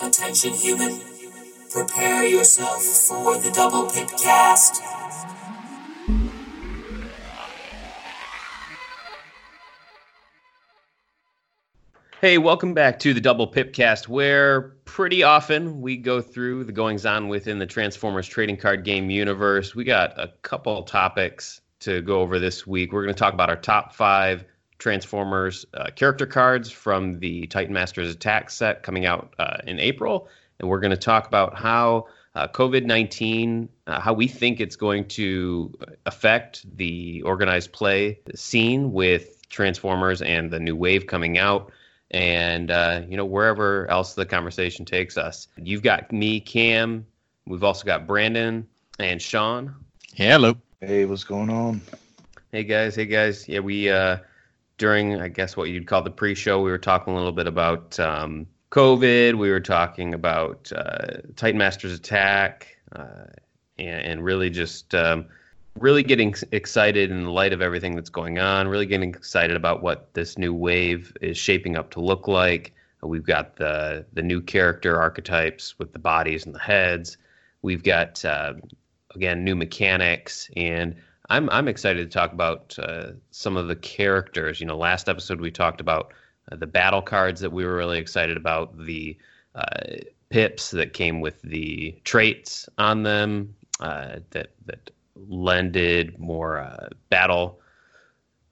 Attention human, prepare yourself for the double pip cast. Hey, welcome back to the Double Pipcast, where pretty often we go through the goings on within the Transformers trading card game universe. We got a couple topics to go over this week. We're going to talk about our top five Transformers uh, character cards from the Titan Masters Attack set coming out uh, in April. And we're going to talk about how uh, COVID 19, uh, how we think it's going to affect the organized play scene with Transformers and the new wave coming out and uh, you know wherever else the conversation takes us. You've got me, Cam. We've also got Brandon and Sean. Hello. Hey, what's going on? Hey guys. Hey guys. Yeah, we uh, during I guess what you'd call the pre-show, we were talking a little bit about um, COVID. We were talking about uh, Titan Masters Attack, uh, and, and really just. Um, really getting excited in the light of everything that's going on, really getting excited about what this new wave is shaping up to look like. We've got the the new character archetypes with the bodies and the heads. We've got uh, again new mechanics, and I'm I'm excited to talk about uh, some of the characters. You know, last episode we talked about uh, the battle cards that we were really excited about, the uh, pips that came with the traits on them uh, that that lended more uh, battle.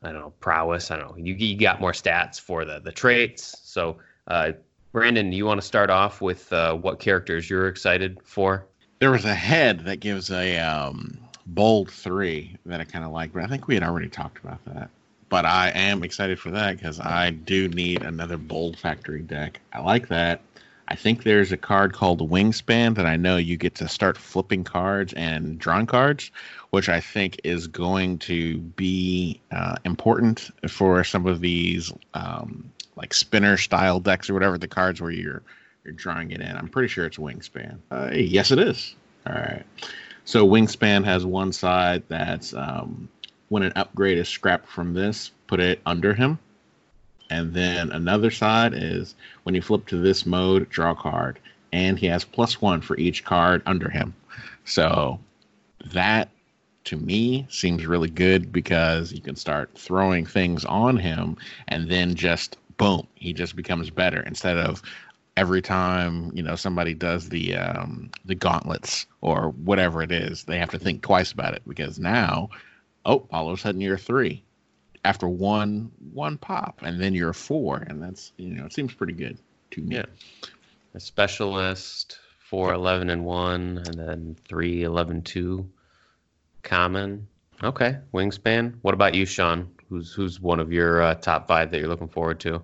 I don't know prowess. I don't know. You, you got more stats for the the traits. So, uh, Brandon, you want to start off with uh, what characters you're excited for? There was a head that gives a um, bold three that I kind of like, but I think we had already talked about that. But I am excited for that because I do need another bold factory deck. I like that. I think there's a card called Wingspan that I know you get to start flipping cards and drawing cards, which I think is going to be uh, important for some of these um, like spinner style decks or whatever the cards where you're you're drawing it in. I'm pretty sure it's Wingspan. Uh, yes, it is. All right. So Wingspan has one side that's um, when an upgrade is scrapped from this, put it under him. And then another side is when you flip to this mode, draw a card. And he has plus one for each card under him. So that to me seems really good because you can start throwing things on him and then just boom, he just becomes better instead of every time you know somebody does the um, the gauntlets or whatever it is, they have to think twice about it because now, oh, all of a sudden you're three after one one pop, and then you're four, and that's you know it seems pretty good to me. Yeah, a specialist four eleven and one, and then three eleven two, common. Okay, wingspan. What about you, Sean? Who's who's one of your uh, top five that you're looking forward to?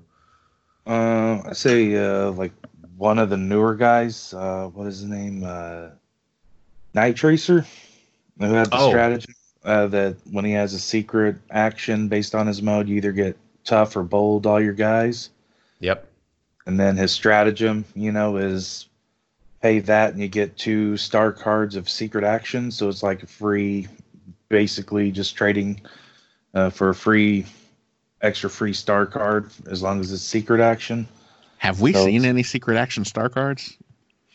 Uh, I say uh, like one of the newer guys. Uh, what is his name? Uh, Nightracer. Who had the Oh. strategy uh, that when he has a secret action based on his mode, you either get tough or bold all your guys, Yep. and then his stratagem, you know, is pay that and you get two star cards of secret action. So it's like a free, basically just trading uh, for a free, extra free star card as long as it's secret action. Have we So- seen any secret action star cards?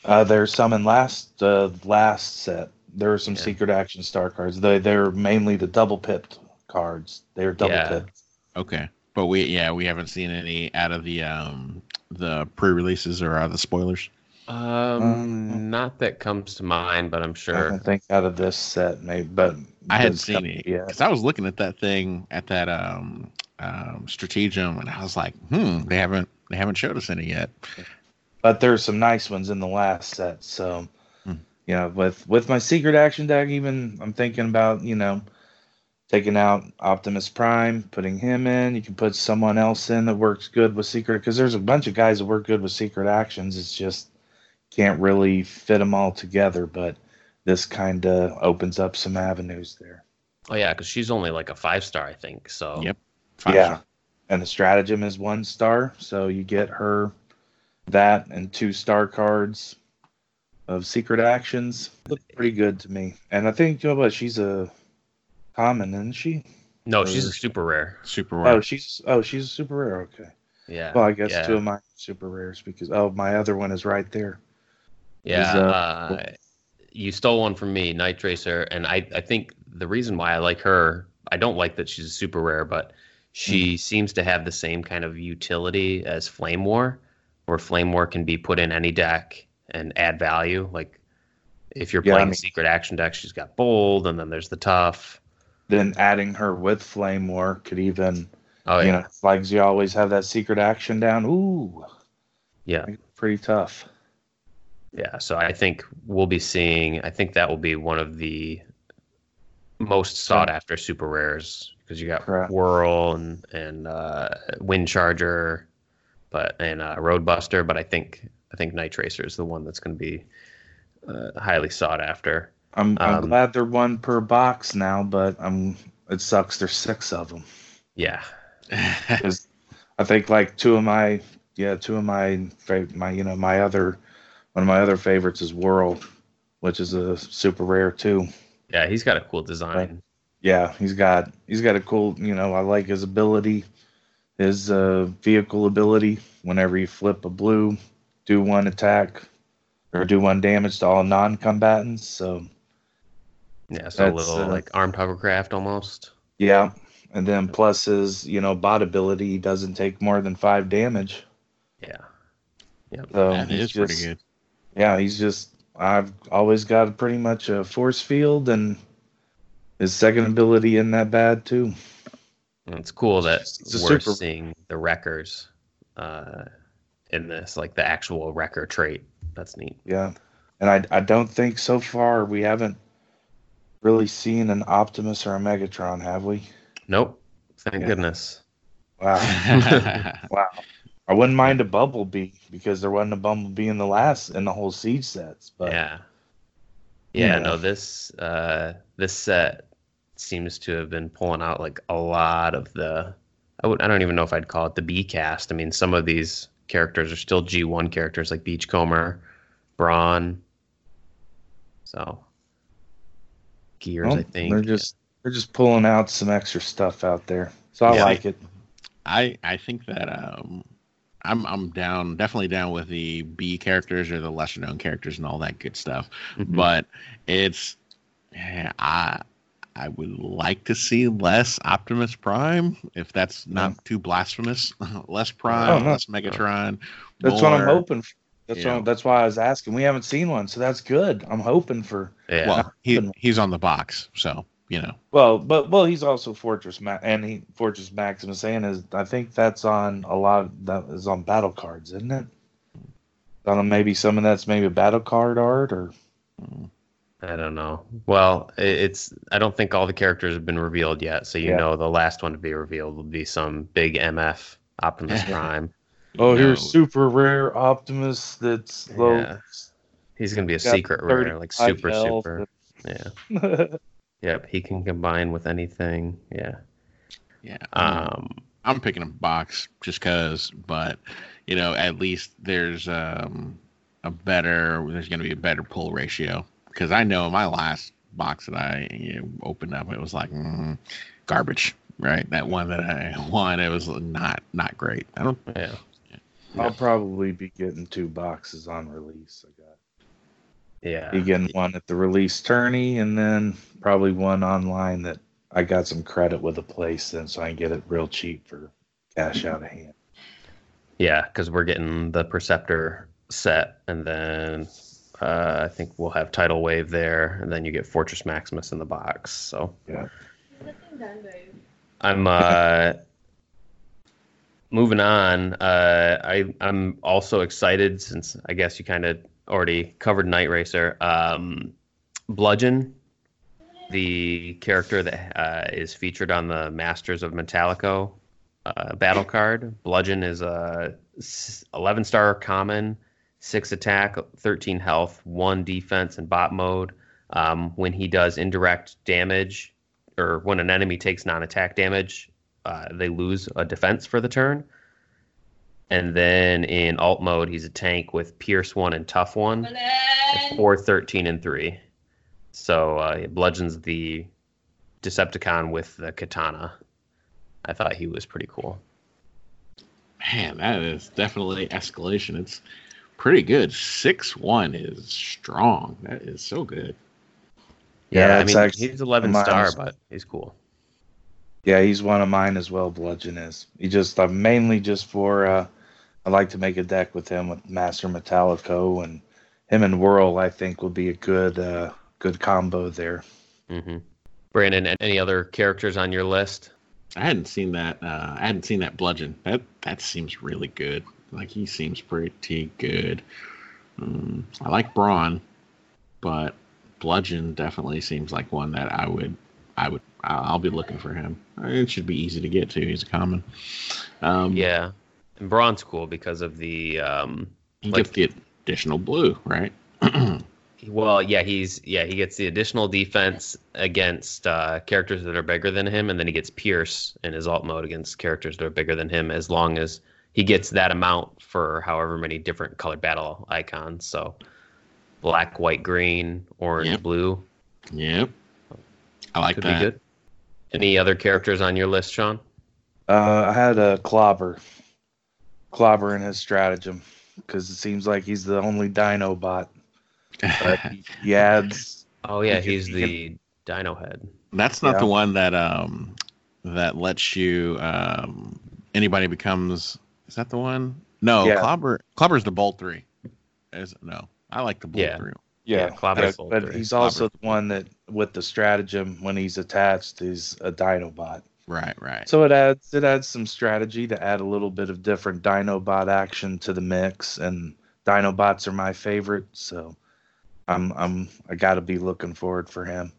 Uh, there's some in last uh, last set. There are some Yeah. secret action star cards. They they're mainly the double pipped cards. They're double Yeah. pipped. Okay, but we yeah we haven't seen any out of the um the pre-releases or out of the spoilers. Um, Um, not that comes to mind, but I'm sure. don't think out of this set, maybe, but I hadn't seen coming it yet. because I was looking at that thing at that um um stratagem and I was like, hmm, they haven't they haven't showed us any yet. But there's some nice ones in the last set. So, Hmm. you know, with with my secret action deck, even I'm thinking about you know taking out Optimus Prime, putting him in. You can put someone else in that works good with secret because there's a bunch of guys that work good with secret actions. It's just can't really fit them all together. But this kind of opens up some avenues there. Oh yeah, because she's only like a five star, I think. So Yep. Five yeah. star. And the stratagem is one star, so you get her that and two star cards of secret actions. Look pretty good to me. And I think you know what, she's a common, isn't she? no, she's a super rare. super rare. Oh, she's oh she's a super rare. Okay. Yeah. Well, I guess yeah. two of my super rares because oh, my other one is right there. Yeah, is, uh, uh, you stole one from me, Nightracer, and I, I think the reason why I like her, I don't like that she's a super rare, but she Mm. seems to have the same kind of utility as Flamewar, where Flamewar can be put in any deck and add value. Like if you're Yeah, I playing mean- secret action deck, she's got bold, and then there's the tough. Then adding her with Flamewar could even, Oh you yeah, know, flags you always have that secret action down. Ooh, yeah, pretty tough. yeah. So I think we'll be seeing. I think that will be one of the most sought after super rares because you got Correct. Whirl and and uh, Windcharger, but and uh, Roadbuster. But I think I think Nightracer is the one that's going to be uh, highly sought after. I'm, I'm Um, glad they're one per box now, but I'm. It sucks. There's six of them. Yeah, I think like two of my yeah two of my my you know my other one of my other favorites is Whirl, which is a super rare too. yeah. He's got a cool design. Yeah, he's got he's got a cool you know I like his ability, his uh, vehicle ability. Whenever you flip a blue, do one attack or do one damage to all non-combatants. So Yeah, so a little uh, like armed hovercraft almost. yeah, and then plus his you know bot ability he doesn't take more than five damage. Yeah, yeah, So that he's pretty good. Yeah, he's just I've always got pretty much a force field and his second ability in that bad too. And it's cool that It's we're super- seeing the wreckers uh, in this, like the actual wrecker trait. That's neat. Yeah. And I I don't think so far we haven't really seen an Optimus or a Megatron, have we? Nope. Thank Yeah. goodness. Wow. wow. I wouldn't mind a Bumblebee because there wasn't a Bumblebee in the last in the whole siege sets. But yeah. you Yeah, know. no, this uh this set seems to have been pulling out like a lot of the I would I don't even know if I'd call it the B cast. I mean, some of these characters are still G1 characters like Beachcomber, Brawn. So Gears, well, I think. they're just they're just pulling out some extra stuff out there. So I Yeah. like it. I I think that um I'm I'm down definitely down with the B characters or the lesser known characters and all that good stuff. Mhm. But it's yeah, I I would like to see less Optimus Prime if that's hmm. not too blasphemous. less oh, Prime, Oh, no. less Megatron. That's what I'm hoping. For. That's Yeah. what, that's why I was asking. We haven't seen one, so that's good. I'm hoping for yeah. Well, he, he's on the box, so you know. well, but well, he's also Fortress Ma- and he Fortress Maximus saying is I think that's on a lot that is on battle cards, isn't it? I don't know, maybe some of that's maybe a battle card art or hmm. I don't know. Well, it's I don't think all the characters have been revealed yet, so you Yeah. know the last one to be revealed will be some big MF Optimus Prime. oh, you here's super rare Optimus that's low. Yeah. He's gonna be a secret rare, like super health. super. Yeah. Yep. He can combine with anything. Yeah. yeah. Um. I'm picking a box just cause, but you know, at least there's um a better there's going to be a better pull ratio because I know my last box that I you know, opened up it was like mm, garbage, right? That one that I won it was not not great. I don't Yeah. I'll probably be getting two boxes on release. I got Yeah. be getting one at the release tourney and then probably one online that I got some credit with a place then so I can get it real cheap for cash out of hand. Yeah, because we're getting the Perceptor set, and then uh, I think we'll have Tidal Wave there, and then you get Fortress Maximus in the box. So Yeah. I'm uh, moving on. Uh, I I'm also excited since I guess you kind of already covered Nightracer. Um, Bludgeon, the character that uh, is featured on the Masters of Metallico uh, battle card. Bludgeon is a 11 star common, six attack, 13 health, one defense, and bot mode. Um, when he does indirect damage, or when an enemy takes non attack damage, uh, they lose a defense for the turn. And then in alt mode, he's a tank with Pierce 1 and Tough 1. It's 4, 13, and 3. So uh, it bludgeons the Decepticon with the katana. I thought he was pretty cool. Man, that is definitely escalation. It's pretty good. Six one is strong. That is so good. Yeah, Yeah, I mean actually he's 11 mine star, but he's cool. Yeah, he's one of mine as well. Bludgeon is. He just uh, mainly just for. uh I like to make a deck with him with Master Metallico and him and Whirl. I think will be a good uh good combo there. hmm Brandon, any other characters on your list? I hadn't seen that. Uh, I hadn't seen that bludgeon. That that seems really good. Like he seems pretty good. Um, I like Brawn, but bludgeon definitely seems like one that I would. I would. I'll be looking for him. It should be easy to get to. He's a common. Um, Yeah, and Brawn's cool because of the um, he like- gets the additional blue, right? Well, yeah, he's yeah he gets the additional defense against uh, characters that are bigger than him, and then he gets Pierce in his alt mode against characters that are bigger than him, as long as he gets that amount for however many different colored battle icons. So, black, white, green, orange, Yep. blue yep. I like could that. be good. Any other characters on your list, Sean? Uh, I had a Clobber, Clobber in his stratagem because it seems like he's the only Dinobot. But he, he adds. Oh yeah, He could- he's he the Dino Head. That's not Yeah. the one that um that lets you um anybody becomes is that the one? No, Yeah. Clobber Clobber's the bold three. Is no. I like the bold Yeah. three. Yeah, Clobber's but, but three. he's also the one that with the stratagem when he's attached is a Dinobot. Right, right. So it adds it adds some strategy to add a little bit of different Dinobot action to the mix, and Dinobots are my favorite, so I'm I'm I got to be looking forward for him.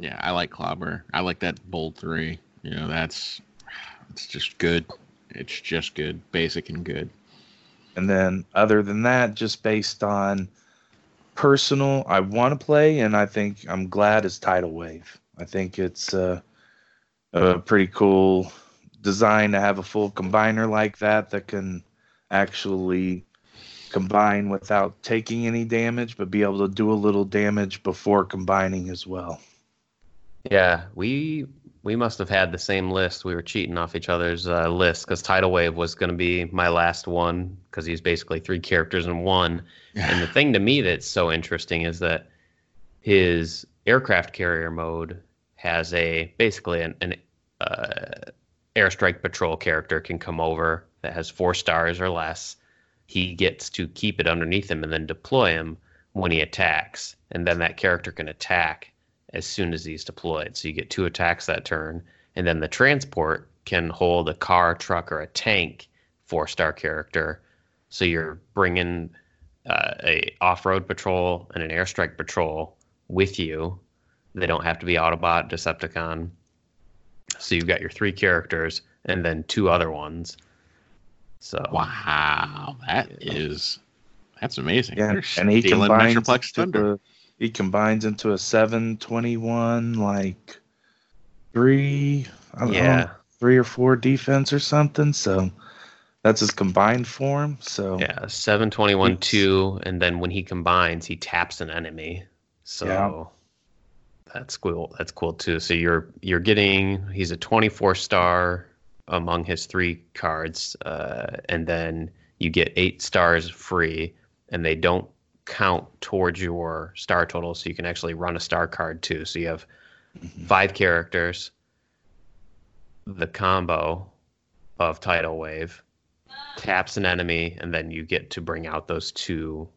yeah, I like Clobber. I like that bold three. You know, that's it's just good. It's just good. Basic and good. And then other than that, just based on personal, I want to play, and I think I'm glad is Tidal Wave. I think it's uh, a pretty cool design to have a full combiner like that that can actually combine without taking any damage, but be able to do a little damage before combining as well. Yeah, we we must have had the same list. We were cheating off each other's uh, list because Tidal Wave was going to be my last one because he's basically three characters in one. And the thing to me that's so interesting is that his aircraft carrier mode has a basically an, an uh, airstrike patrol character can come over that has four stars or less. He gets to keep it underneath him and then deploy him when he attacks, and then that character can attack as soon as he's deployed. So you get two attacks that turn, and then the transport can hold a car, truck, or a tank four star character. So you're bringing uh, a off road patrol and an airstrike patrol with you. They don't have to be Autobot, Decepticon. So you've got your three characters and then two other ones. So Wow, that is that's amazing. Yeah, They're and he combines Metroplex Thunder. He combines into a seven twenty one like three I don't yeah, know, three or four defense or something. So that's his combined form. So yeah, seven twenty one He's- two, and then when he combines, he taps an enemy. So Yeah. that's cool. That's cool too. So you're you're getting he's a twenty four star among his three cards, uh, and then you get eight stars free, and they don't count towards your star total. So you can actually run a star card too. So you have five characters, the combo of tidal wave taps an enemy, and then you get to bring out those two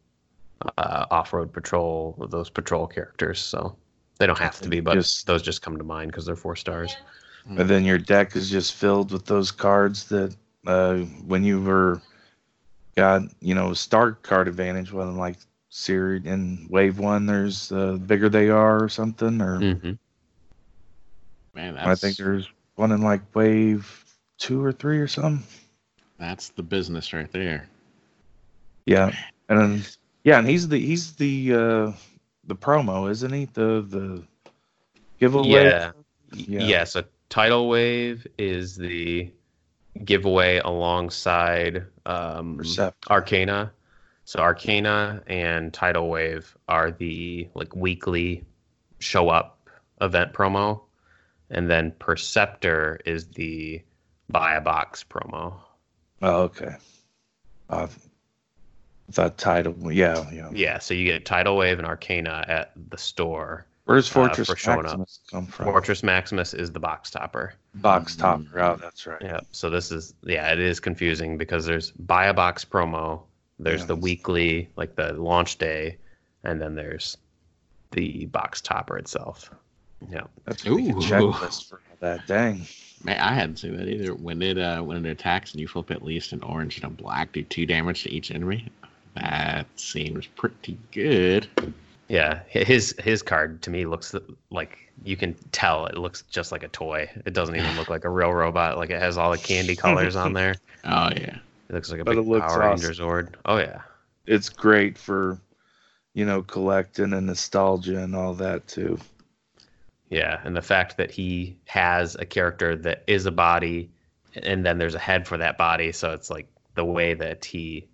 uh, off-road patrol, those patrol characters. So they don't have to be, but Just- those just come to mind because they're four stars. and then your deck is just filled with those cards that uh, when you were got you know star card advantage, well like series in wave one, there's uh, bigger they are or something, or hmm Man, that's, I think there's one in like wave two or three or something. that's the business right there. Yeah, and then, yeah, and he's the he's the uh the promo, isn't he? The the giveaway. Yeah. Yeah. yeah. So tidal wave is the giveaway alongside um, Percept. Arcana. So Arcana and Tidal Wave are the like weekly show up event promo, and then Perceptor is the buy a box promo. Oh, okay. Uh, I thought title. Yeah, yeah. Yeah, so you get Tidal Wave and Arcana at the store. Where's Uh, Fortress for showing up. Maximus come from? Fortress Maximus is the box topper. Box topper. Oh, that's right. Yeah. So this is yeah, it is confusing because there's buy a box promo, there's Yeah. the weekly, like the launch day, and then there's the box topper itself. Yeah. That's a pretty good Ooh. checklist for that. Dang. Man, I hadn't seen that either. When it uh when it attacks and you flip at least an orange and a black, do two damage to each enemy. That seems pretty good. Yeah. His his card to me looks like you can tell it looks just like a toy. It doesn't even look like a real robot. Like it has all the candy colors on there. Oh yeah. It looks like a But big it looks Power awesome. Ranger Zord. Oh yeah. It's great for, you know, collecting and nostalgia and all that too. Yeah, and the fact that he has a character that is a body, and then there's a head for that body, so it's like the way that he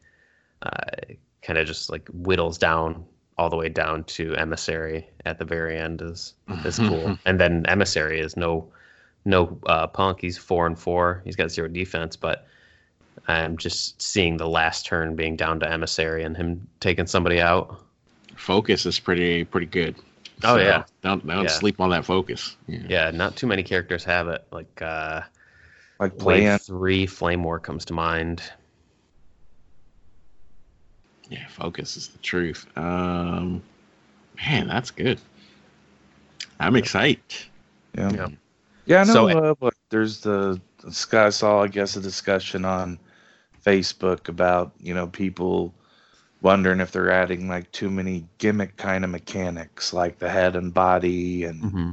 uh, kind of just like whittles down all the way down to emissary at the very end is is cool. and then emissary is no no uh, punk. He's four and four. He's got zero defense, but I'm just seeing the last turn being down to emissary and him taking somebody out. Focus is pretty pretty good. Oh, yeah. Don't don't Yeah. sleep on that focus. Yeah. Yeah, not too many characters have it. Like uh, Like playing. Wave three, Flamewar comes to mind. Yeah, focus is the truth. Um, man, that's good. I'm excited. Yeah. Yeah. Yeah, I know. So- uh, but there's the this guy I saw, I guess, a discussion on Facebook about you know people wondering if they're adding like too many gimmick kind of mechanics, like the head and body and Mm-hmm.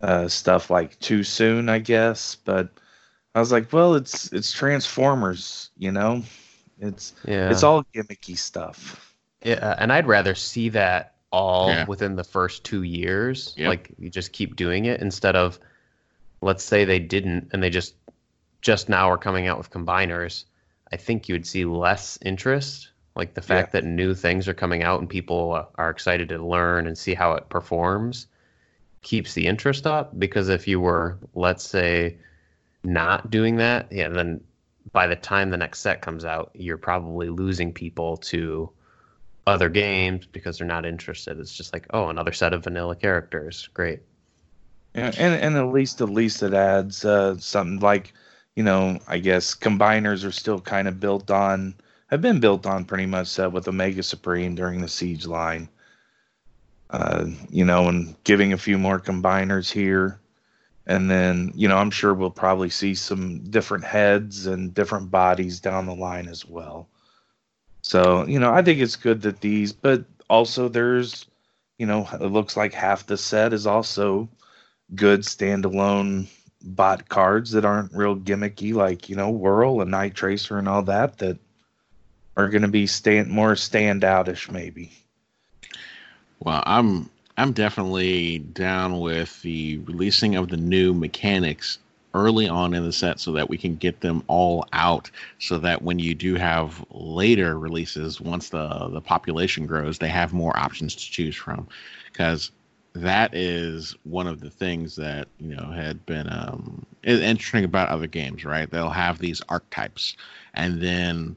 uh, stuff like too soon, I guess. But I was like, well, it's it's Transformers, you know, it's Yeah, it's all gimmicky stuff. yeah, and I'd rather see that all Yeah. within the first two years. Yep. Like you just keep doing it instead of, let's say they didn't and they just just now are coming out with combiners. I think you would see less interest. Like the fact that new things are coming out and people uh, are excited to learn and see how it performs keeps the interest up. Because if you were, let's say, not doing that, yeah, then by the time the next set comes out, you're probably losing people to other games because they're not interested. It's just like, oh, another set of vanilla characters. Great. Yeah, and and at least at least it adds uh, something like, you know, I guess combiners are still kind of built on, have been built on pretty much uh, with Omega Supreme during the siege line. Uh, you know, and giving a few more combiners here, and then you know I'm sure we'll probably see some different heads and different bodies down the line as well. So you know I think it's good that these, but also there's, you know, it looks like half the set is also good standalone bot cards that aren't real gimmicky, like you know Whirl and Nightracer and all that, that are going to be stand more standoutish maybe. Well, I'm I'm definitely down with the releasing of the new mechanics early on in the set so that we can get them all out so that when you do have later releases once the the population grows they have more options to choose from because that is one of the things that you know had been um interesting about other games right they'll have these archetypes and then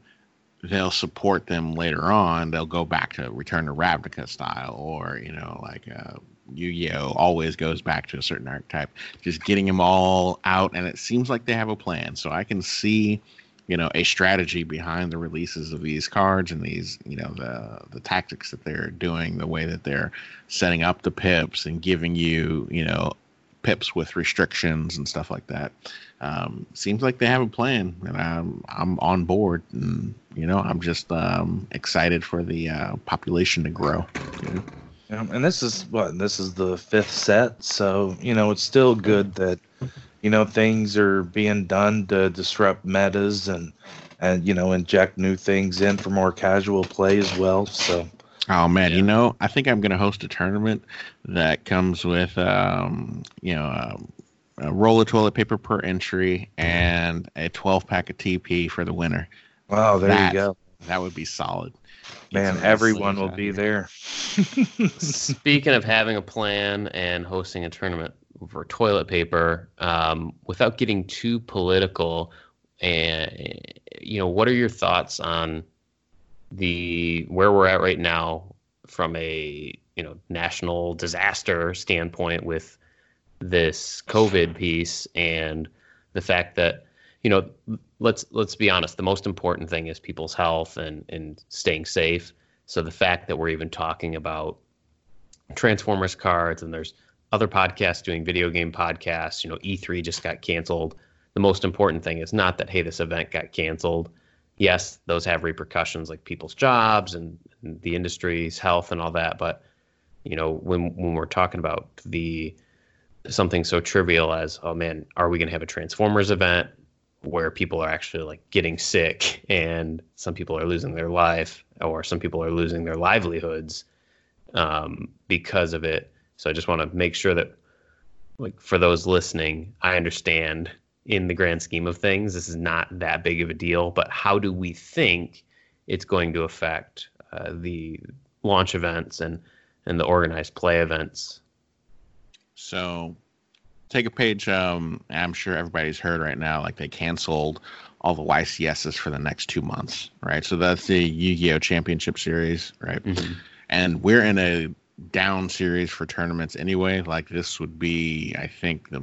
they'll support them later on. They'll go back to Return to Ravnica style, or you know, like uh, Yu-Gi-Oh always goes back to a certain archetype. Just getting them all out, and it seems like they have a plan. So I can see, you know, a strategy behind the releases of these cards and these, you know, the the tactics that they're doing, the way that they're setting up the pips and giving you, you know, pips with restrictions and stuff like that. Um, seems like they have a plan, and I'm I'm on board, and you know I'm just um, excited for the uh, population to grow. you know? Yeah, and this is what this is the fifth set, so you know it's still good that you know things are being done to disrupt metas and and you know inject new things in for more casual play as well. So Oh man, you know I think I'm gonna host a tournament that comes with um, you know. Um, a roll of toilet paper per entry and a 12 pack of TP for the winner. wow, there That- you go, That would be solid. Man. Everyone will be here. there. Speaking of having a plan and hosting a tournament for toilet paper, um, without getting too political, and you know, what are your thoughts on the where we're at right now from a you know national disaster standpoint with this COVID piece and the fact that you know let's let's be honest the most important thing is people's health and and staying safe. So the fact that we're even talking about transformers cards and there's other podcasts doing video game podcasts you know E3 just got canceled. The most important thing is not that hey this event got canceled. Yes those have repercussions like people's jobs and, the industry's health and all that but you know when when we're talking about the something so trivial as oh man are we going to have a transformers event where people are actually like getting sick and some people are losing their life or some people are losing their livelihoods um, because of it so i just want to make sure that like for those listening i understand in the grand scheme of things this is not that big of a deal but how do we think it's going to affect uh, the launch events and and the organized play events So take a page. Um, I'm sure everybody's heard right now, like they canceled all the YCSs for the next two months, right? So that's the Yu-Gi-Oh! Championship Series, right? And we're in a down series for tournaments anyway. Like this would be, I think, the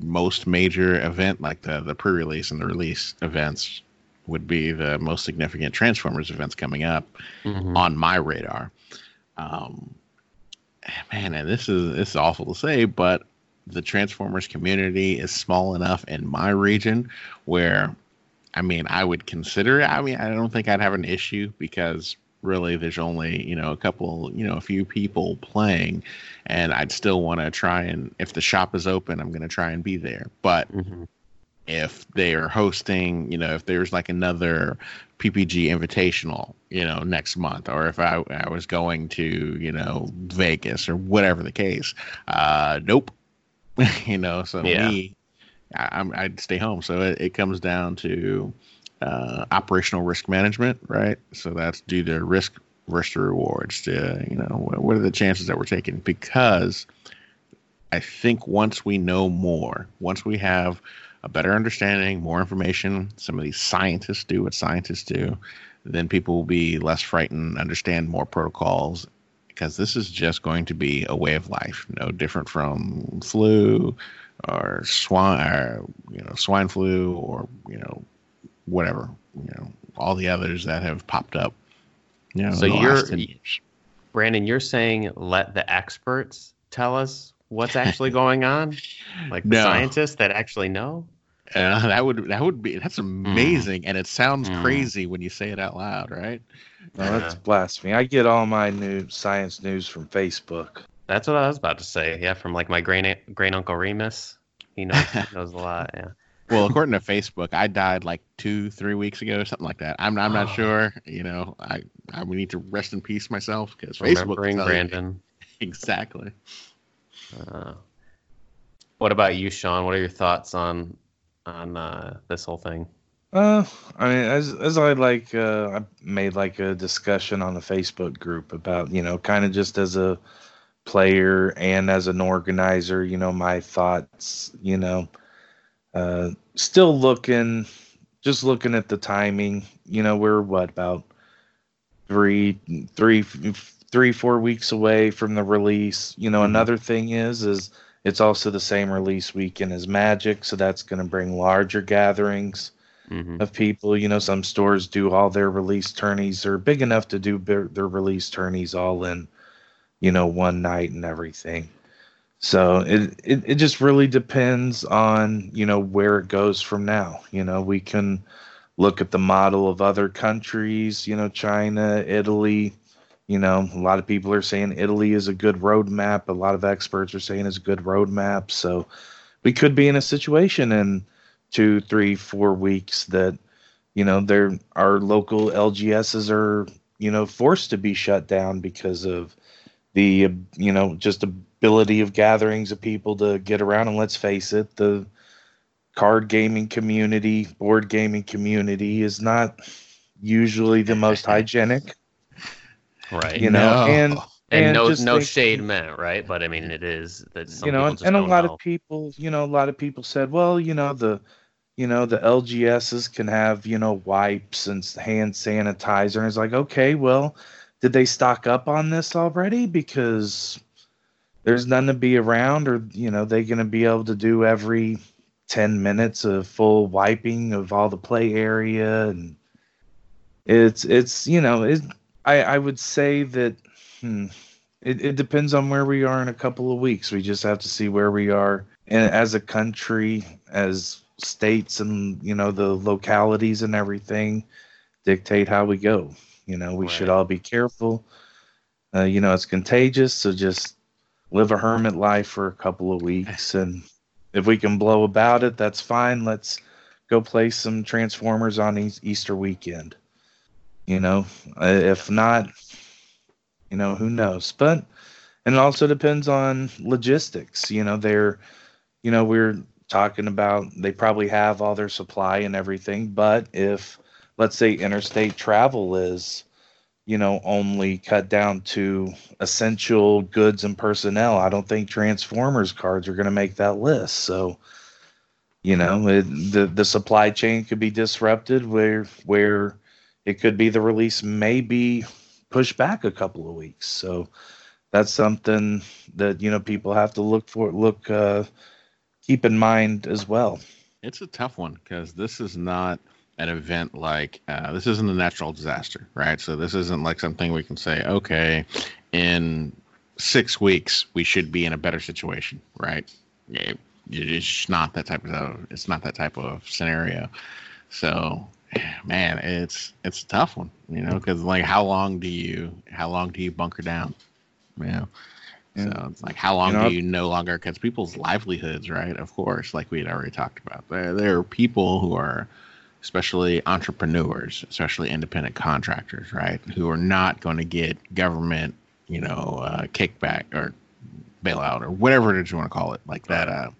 most major event, like the the pre-release and the release events would be the most significant Transformers events coming up Mhm. on my radar. Um, man, and this is this is awful to say, but the Transformers community is small enough in my region where, I mean, I would consider it. I mean, I don't think I'd have an issue because really there's only you know a couple you know a few people playing and i'd still want to try and if the shop is open i'm going to try and be there but Mhm. if they are hosting, you know, if there's like another PPG Invitational, you know, next month, or if I, I was going to, you know, Vegas or whatever the case, uh, nope, you know, so Yeah. me, I, I'm, I'd stay home. So it, it comes down to uh, operational risk management, right? So that's due to risk versus rewards. To you know, what, what are the chances that we're taking? Because I think once we know more, once we have a better understanding, more information, some of these scientists do what scientists do, then people will be less frightened, understand more protocols, because this is just going to be a way of life, no different from flu or swine, or, you know, swine flu or you know, whatever, you know, all the others that have popped up. You know, So in the you're- last 10 years. Brandon, you're saying let the experts tell us what's actually going on, like the No. scientists that actually know. Uh, that would that would be that's amazing, and it sounds Mm. crazy when you say it out loud, right? No, that's blasphemy. I get all my new science news from Facebook. That's what I was about to say. Yeah, from like my great great uncle Remus. He knows he knows a lot. Yeah. Well, according to Facebook, I died like two, three weeks ago, or something like that. I'm I'm not Oh. sure. You know, I I would need to rest in peace myself because Facebook. Remembering will you- Brandon. Exactly. Uh, what about you, Sean? What are your thoughts on on uh, this whole thing? Uh, I mean, as as I like, uh, I made like a discussion on the Facebook group about you know, kind of just as a player and as an organizer, you know, my thoughts, you know, uh, still looking, just looking at the timing. You know, we're what about three, three, three, four weeks away from the release. You know, Mhm. another thing is, is it's also the same release weekend as Magic, so that's going to bring larger gatherings hmm of people. You know, some stores do all their release tourneys. They're big enough to do their, their release tourneys all in, you know, one night and everything. So it, it it just really depends on you know where it goes from now. You know, we can look at the model of other countries. You know, China, Italy. You know, a lot of people are saying Italy is a good roadmap. A lot of experts are saying it's a good roadmap. So we could be in a situation in two, three, four weeks that, you know, there our local LGSs are, you know, forced to be shut down because of the, you know, just ability of gatherings of people to get around. And let's face it, the card gaming community, board gaming community is not usually the most hygienic, Right. you know, No. and and, and no no think- shade meant, right? But I mean, it is that some you know, people and, just and a lot know. of people, you know, a lot of people said, well, you know, the, you know, the LGSs can have, you know, wipes and hand sanitizer. And it's like, okay, well, did they stock up on this already? Because there's none to be around, or, you know, they going to be able to do every 10 minutes of full wiping of all the play area. And it's, it's, you know, it, I, I would say that, hmm, it, it depends on where we are in a couple of weeks. We just have to see where we are and as a country, as states and you know the localities and everything dictate how we go. You know, we right. should all be careful. Uh, you know, it's contagious, so just live a hermit life for a couple of weeks, and if we can blow about it, that's fine. Let's go play some Transformers on Easter weekend. You know, if not, you know, who knows? But and it also depends on logistics. You know, they're, you know, we're talking about they probably have all their supply and everything, but if let's say interstate travel is you know only cut down to essential goods and personnel, I don't think Transformers cards are going to make that list. So you know it, the the supply chain could be disrupted where where it could be the release may be pushed back a couple of weeks. So that's something that you know people have to look for look uh, keep in mind as well. It's a tough one because this is not an event like uh, this isn't a natural disaster, right? So this isn't like something we can say, okay, in six weeks we should be in a better situation, right? It's not that type of it's not that type of scenario. So, man, it's it's a tough one, you know, because like how long do you how long do you bunker down? You know, yeah. So it's like, how long you know, do you no longer? Because people's livelihoods, right? Of course, like we had already talked about, there there are people who are, especially entrepreneurs, especially independent contractors, right, who are not going to get government, you know, uh, kickback or bailout or whatever it is you want to call it, like that. Uh,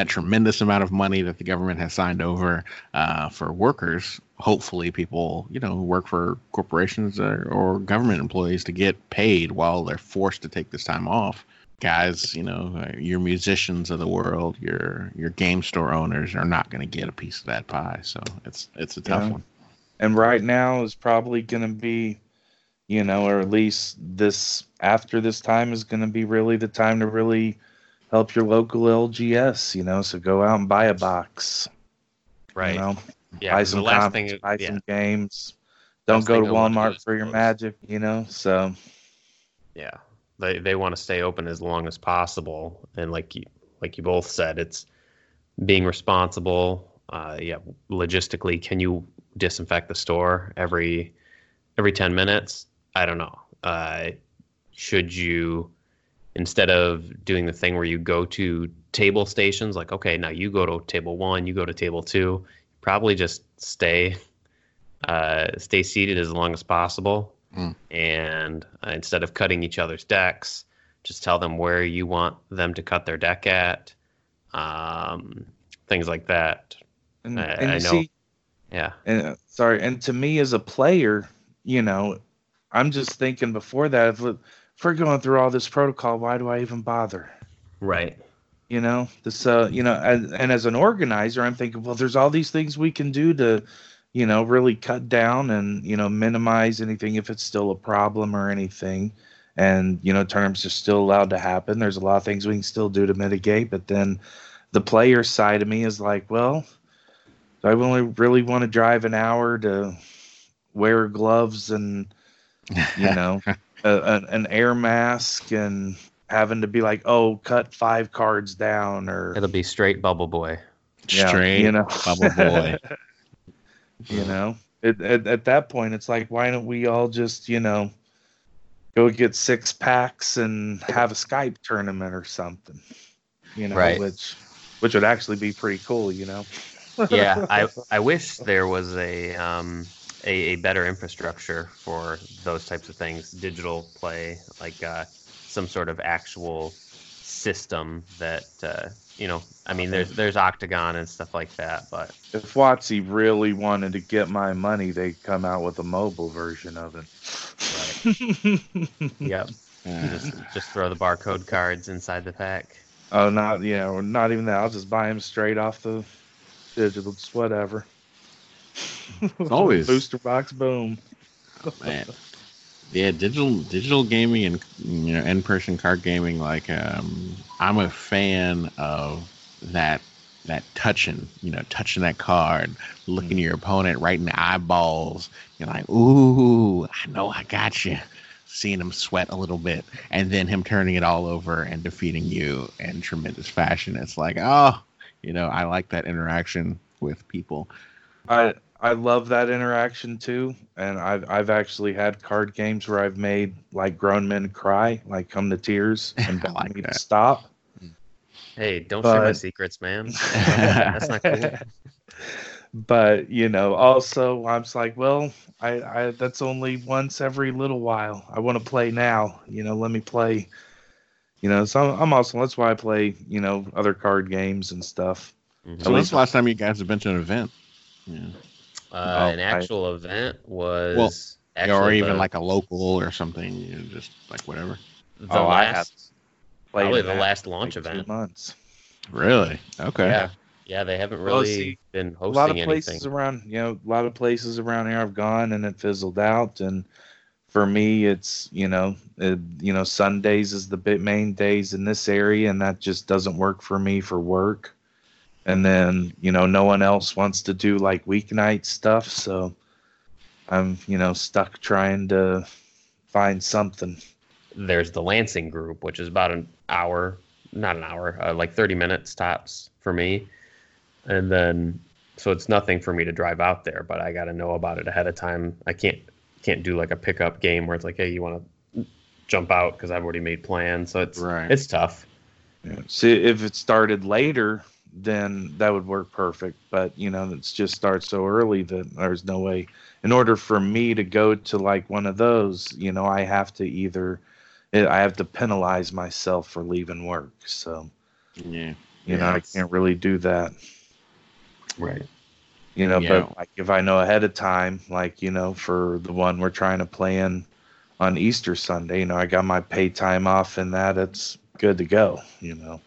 that tremendous amount of money that the government has signed over uh, for workers. Hopefully, people you know who work for corporations or, or, government employees to get paid while they're forced to take this time off. Guys, you know, uh, your musicians of the world, your your game store owners are not going to get a piece of that pie. So it's it's a tough yeah. one. And right now is probably going to be, you know, or at least this after this time is going to be really the time to really help your local LGS, you know. So go out and buy a box. Right. You know, yeah. Buy some comics, thing, buy yeah. some games. Don't go to Walmart for your magic, you know. So. Yeah, they they want to stay open as long as possible, and like you like you both said, it's being responsible. Uh, yeah, logistically, can you disinfect the store every every ten minutes? I don't know. Uh, should you instead of doing the thing where you go to table stations like okay now you go to table one you go to table two probably just stay uh, stay seated as long as possible. Mm. and uh, instead of cutting each other's decks just tell them where you want them to cut their deck at um, things like that. And, I, and I know see, yeah. And uh, sorry and to me as a player you know i'm just thinking before that if, if we're going through all this protocol, why do I even bother? Right. You know, this, uh, you know, and, and as an organizer, I'm thinking, well, there's all these things we can do to, you know, really cut down and, you know, minimize anything if it's still a problem or anything. And, you know, terms are still allowed to happen. There's a lot of things we can still do to mitigate. But then the player side of me is like, well, do I really, really want to drive an hour to wear gloves and, you know, a, an air mask and having to be like, oh, cut five cards down, or it'll be straight Bubble Boy. Yeah, straight you know, Bubble Boy. you know, it, at, at that point, it's like, why don't we all just, you know, go get six packs and have a Skype tournament or something? You know, right. which which would actually be pretty cool. You know. yeah, I I wish there was a um a, a better infrastructure for those types of things, digital play, like uh, some sort of actual system that uh, you know. I mean, there's there's OCTGN and stuff like that, but if WotC really wanted to get my money, they'd come out with a mobile version of it. Right. yep. just just throw the barcode cards inside the pack. Oh, not yeah, not even that. I'll just buy them straight off the Digital, just whatever. It's always- booster box. Boom. Man. Yeah, digital digital gaming and you know in person card gaming. Like, um, I'm a fan of that that touching. You know, touching that card, looking your opponent right in the eyeballs. You're like, ooh, I know I got you. Seeing him sweat a little bit, and then him turning it all over and defeating you in tremendous fashion. It's like, oh, you know, I like that interaction with people. I I love that interaction too, and I've I've actually had card games where I've made like grown men cry, like come to tears, and I beg like me to that. stop. Hey, don't share my secrets, man. That's not cool. but you know, also I'm just like, well, I, I that's only once every little while. I want to play now. You know, let me play. You know, so I'm also that's why I play. You know, other card games and stuff. Mhm. So when's the last time you guys have been to an event? Yeah. Uh, Oh, an I- actual event was Yeah, actually or even the, like a local or something, you know, just like whatever. the Oh, I have last, Played probably the last launch like, two event. months. Really? Okay. Yeah, yeah, they haven't Well, really see, been a lot of places anything. around you know a lot of places around here i've gone and it fizzled out and for me it's you know it, you know sundays is the bit main days in this area and that just doesn't work for me for work and then you know no one else wants to do like weeknight stuff so i'm you know stuck trying to find something There's the Lansing group, which is about an hour, not an hour, uh, like 30 minutes tops for me. And then, so it's nothing for me to drive out there, but I got to know about it ahead of time. I can't can't do like a pickup game where it's like, hey, you want to jump out because I've already made plans. So it's Right. it's tough. Yeah. See, if it started later, then that would work perfect. But you know, it's just starts so early that there's no way. In order for me to go to like one of those, you know, I have to either, eh, I have to penalize myself for leaving work. So Yeah. you know, I can't really do that. Right. You know, Yeah. but like if I know ahead of time, like you know, for the one we're trying to plan on Easter Sunday, you know, I got my pay time off and that, it's good to go. You know.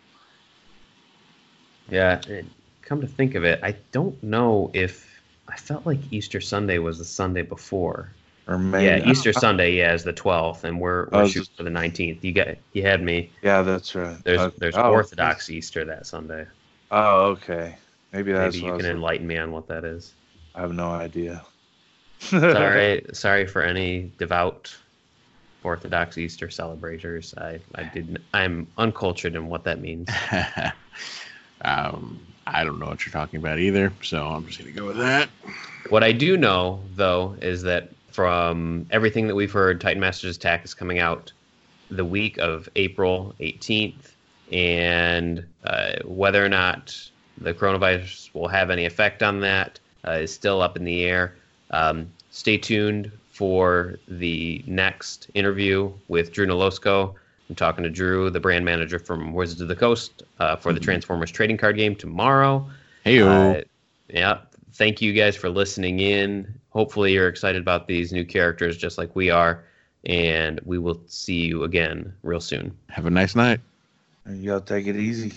Yeah. and come to think of it, I don't know if I felt like Easter Sunday was the Sunday before. Or maybe yeah, Easter Sunday, yeah, is the 12th, and we're, we're oh, shooting just- for the 19th. You got you had me. Yeah, that's right. There's there's oh, Orthodox Easter that Sunday. Oh, okay. Maybe that's Maybe you I can enlighten me on what that is. I have no idea. Sorry, sorry for any devout Orthodox Easter celebrators. I I didn't. I'm uncultured in what that means. um, I don't know what you're talking about either, so I'm just gonna go with that. What I do know, though, is that from everything that we've heard, Titan Masters Attack is coming out the week of April 18th, and uh, whether or not the coronavirus will have any effect on that uh, is still up in the air. Um, stay tuned for the next interview with Drew Nolosco. I'm talking to Drew, the brand manager from Wizards of the Coast, uh, for the Transformers trading card game tomorrow. Hey, Uh, yeah. Thank you guys for listening in. Hopefully, you're excited about these new characters just like we are. And we will see you again real soon. have a nice night. you gotta take it easy.